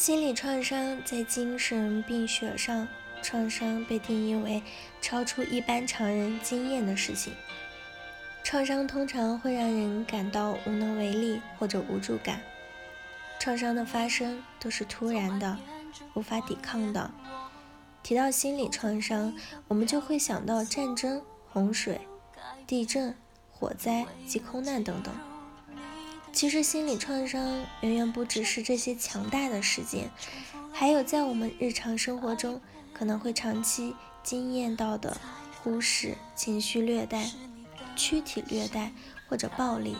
心理创伤在精神病学上，创伤被定义为超出一般常人经验的事情。创伤通常会让人感到无能为力或者无助感。创伤的发生都是突然的，无法抵抗的。提到心理创伤，我们就会想到战争、洪水、地震、火灾及空难等等。其实，心理创伤远远不只是这些强大的事件，还有在我们日常生活中可能会长期经验到的忽视、情绪虐待、躯体虐待或者暴力，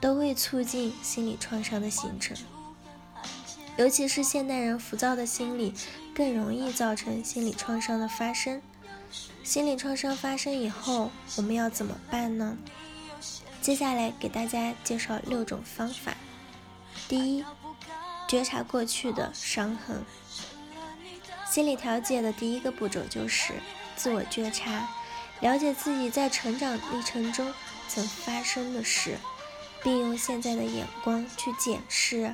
都会促进心理创伤的形成。尤其是现代人浮躁的心理，更容易造成心理创伤的发生。心理创伤发生以后，我们要怎么办呢？接下来给大家介绍六种方法。第一，觉察过去的伤痕。心理调节的第一个步骤就是自我觉察，了解自己在成长历程中曾发生的事，并用现在的眼光去检视、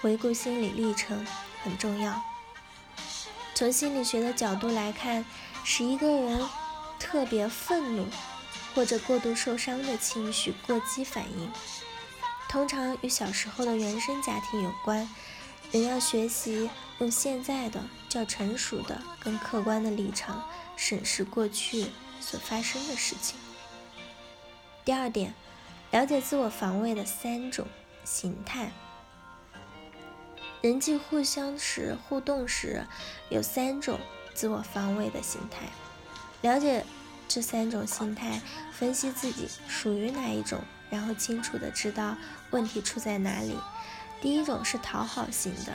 回顾心理历程很重要。从心理学的角度来看，使一个人特别愤怒。或者过度受伤的情绪过激反应，通常与小时候的原生家庭有关。人要学习用现在的较成熟的、更客观的立场审视过去所发生的事情。第二点，了解自我防卫的三种形态。人际互相时互动时，有三种自我防卫的形态。了解。这三种心态，分析自己属于哪一种，然后清楚的知道问题出在哪里。第一种是讨好型的，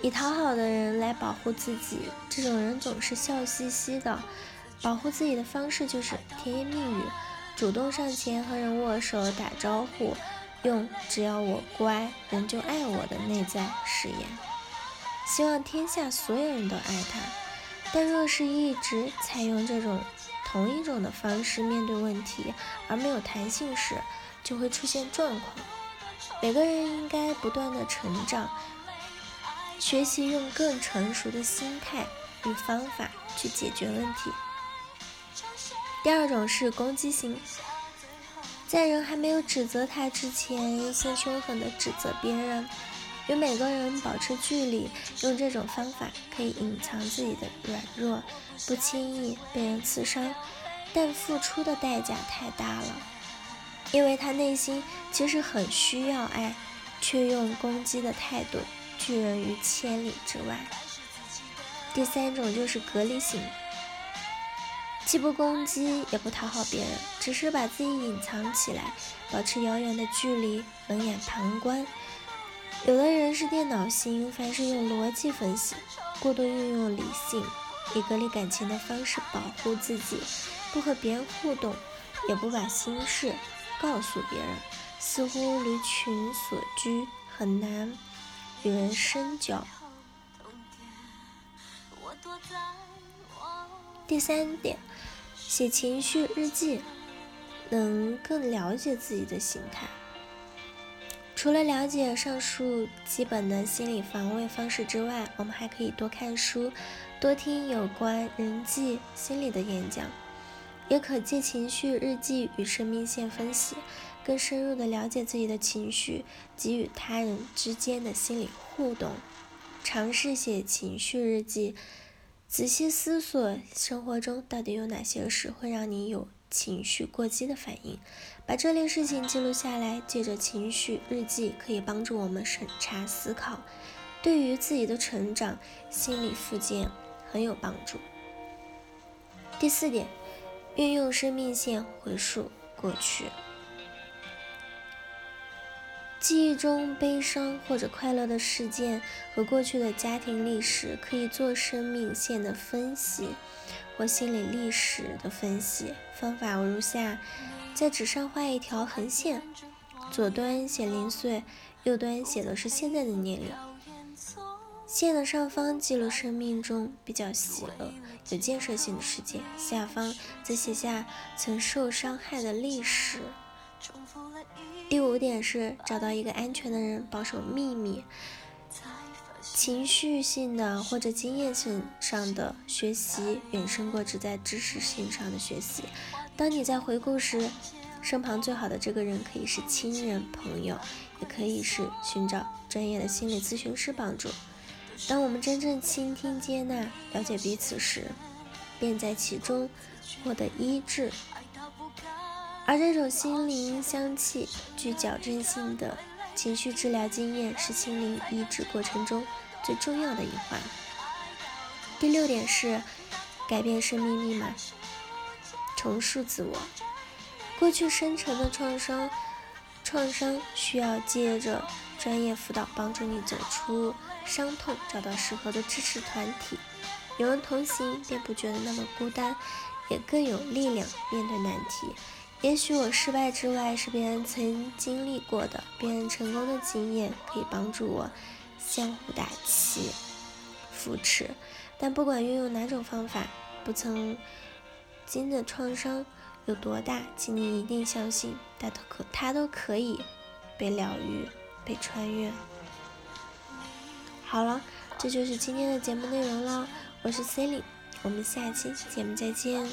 以讨好的人来保护自己，这种人总是笑嘻嘻的，保护自己的方式就是甜言蜜语，主动上前和人握手打招呼，用只要我乖，人就爱我的内在誓言，希望天下所有人都爱他。但若是一直采用这种同一种的方式面对问题，而没有弹性时，就会出现状况。每个人应该不断的成长，学习用更成熟的心态与方法去解决问题。第二种是攻击型，在人还没有指责他之前，先凶狠的指责别人。与每个人保持距离，用这种方法可以隐藏自己的软弱，不轻易被人刺伤，但付出的代价太大了，因为他内心其实很需要爱，却用攻击的态度拒人于千里之外。第三种就是隔离型，既不攻击也不讨好别人，只是把自己隐藏起来，保持遥远的距离，冷眼旁观。有的人是电脑型，凡是用逻辑分析，过度运用理性，以隔离感情的方式保护自己，不和别人互动，也不把心事告诉别人，似乎离群所居，很难与人深交。第三点，写情绪日记，能更了解自己的心态。除了了解上述基本的心理防卫方式之外，我们还可以多看书，多听有关人际心理的演讲，也可借情绪日记与生命线分析，更深入的了解自己的情绪及与他人之间的心理互动。尝试写情绪日记，仔细思索生活中到底有哪些事会让你有。情绪过激的反应，把这类事情记录下来，借着情绪日记可以帮助我们审查思考，对于自己的成长、心理复健很有帮助。第四点，运用生命线回溯过去，记忆中悲伤或者快乐的事件和过去的家庭历史，可以做生命线的分析。或心理历史的分析方法如下：在纸上画一条横线，左端写零岁，右端写的是现在的年龄。线的上方记录生命中比较喜乐、有建设性的事件，下方则写下曾受伤害的历史。第五点是找到一个安全的人，保守秘密。情绪性的或者经验性上的学习远胜过只在知识性上的学习。当你在回顾时，身旁最好的这个人可以是亲人、朋友，也可以是寻找专业的心理咨询师帮助。当我们真正倾听、接纳、了解彼此时，便在其中获得医治。而这种心灵香气具矫正性的情绪治疗经验，是心灵医治过程中最重要的一环。第六点是改变生命密码，重塑自我。过去深层的创伤，创伤需要借着专业辅导帮助你走出伤痛，找到适合的支持团体，有人同行便不觉得那么孤单，也更有力量面对难题。也许我失败之外是别人曾经历过的、别人成功的经验，可以帮助我相互打气、扶持。但不管运用哪种方法，不曾经的创伤有多大，请你一定相信，它都可，它都可以被疗愈、被穿越。好了，这就是今天的节目内容了。我是 c e l i n e 我们下期节目再见。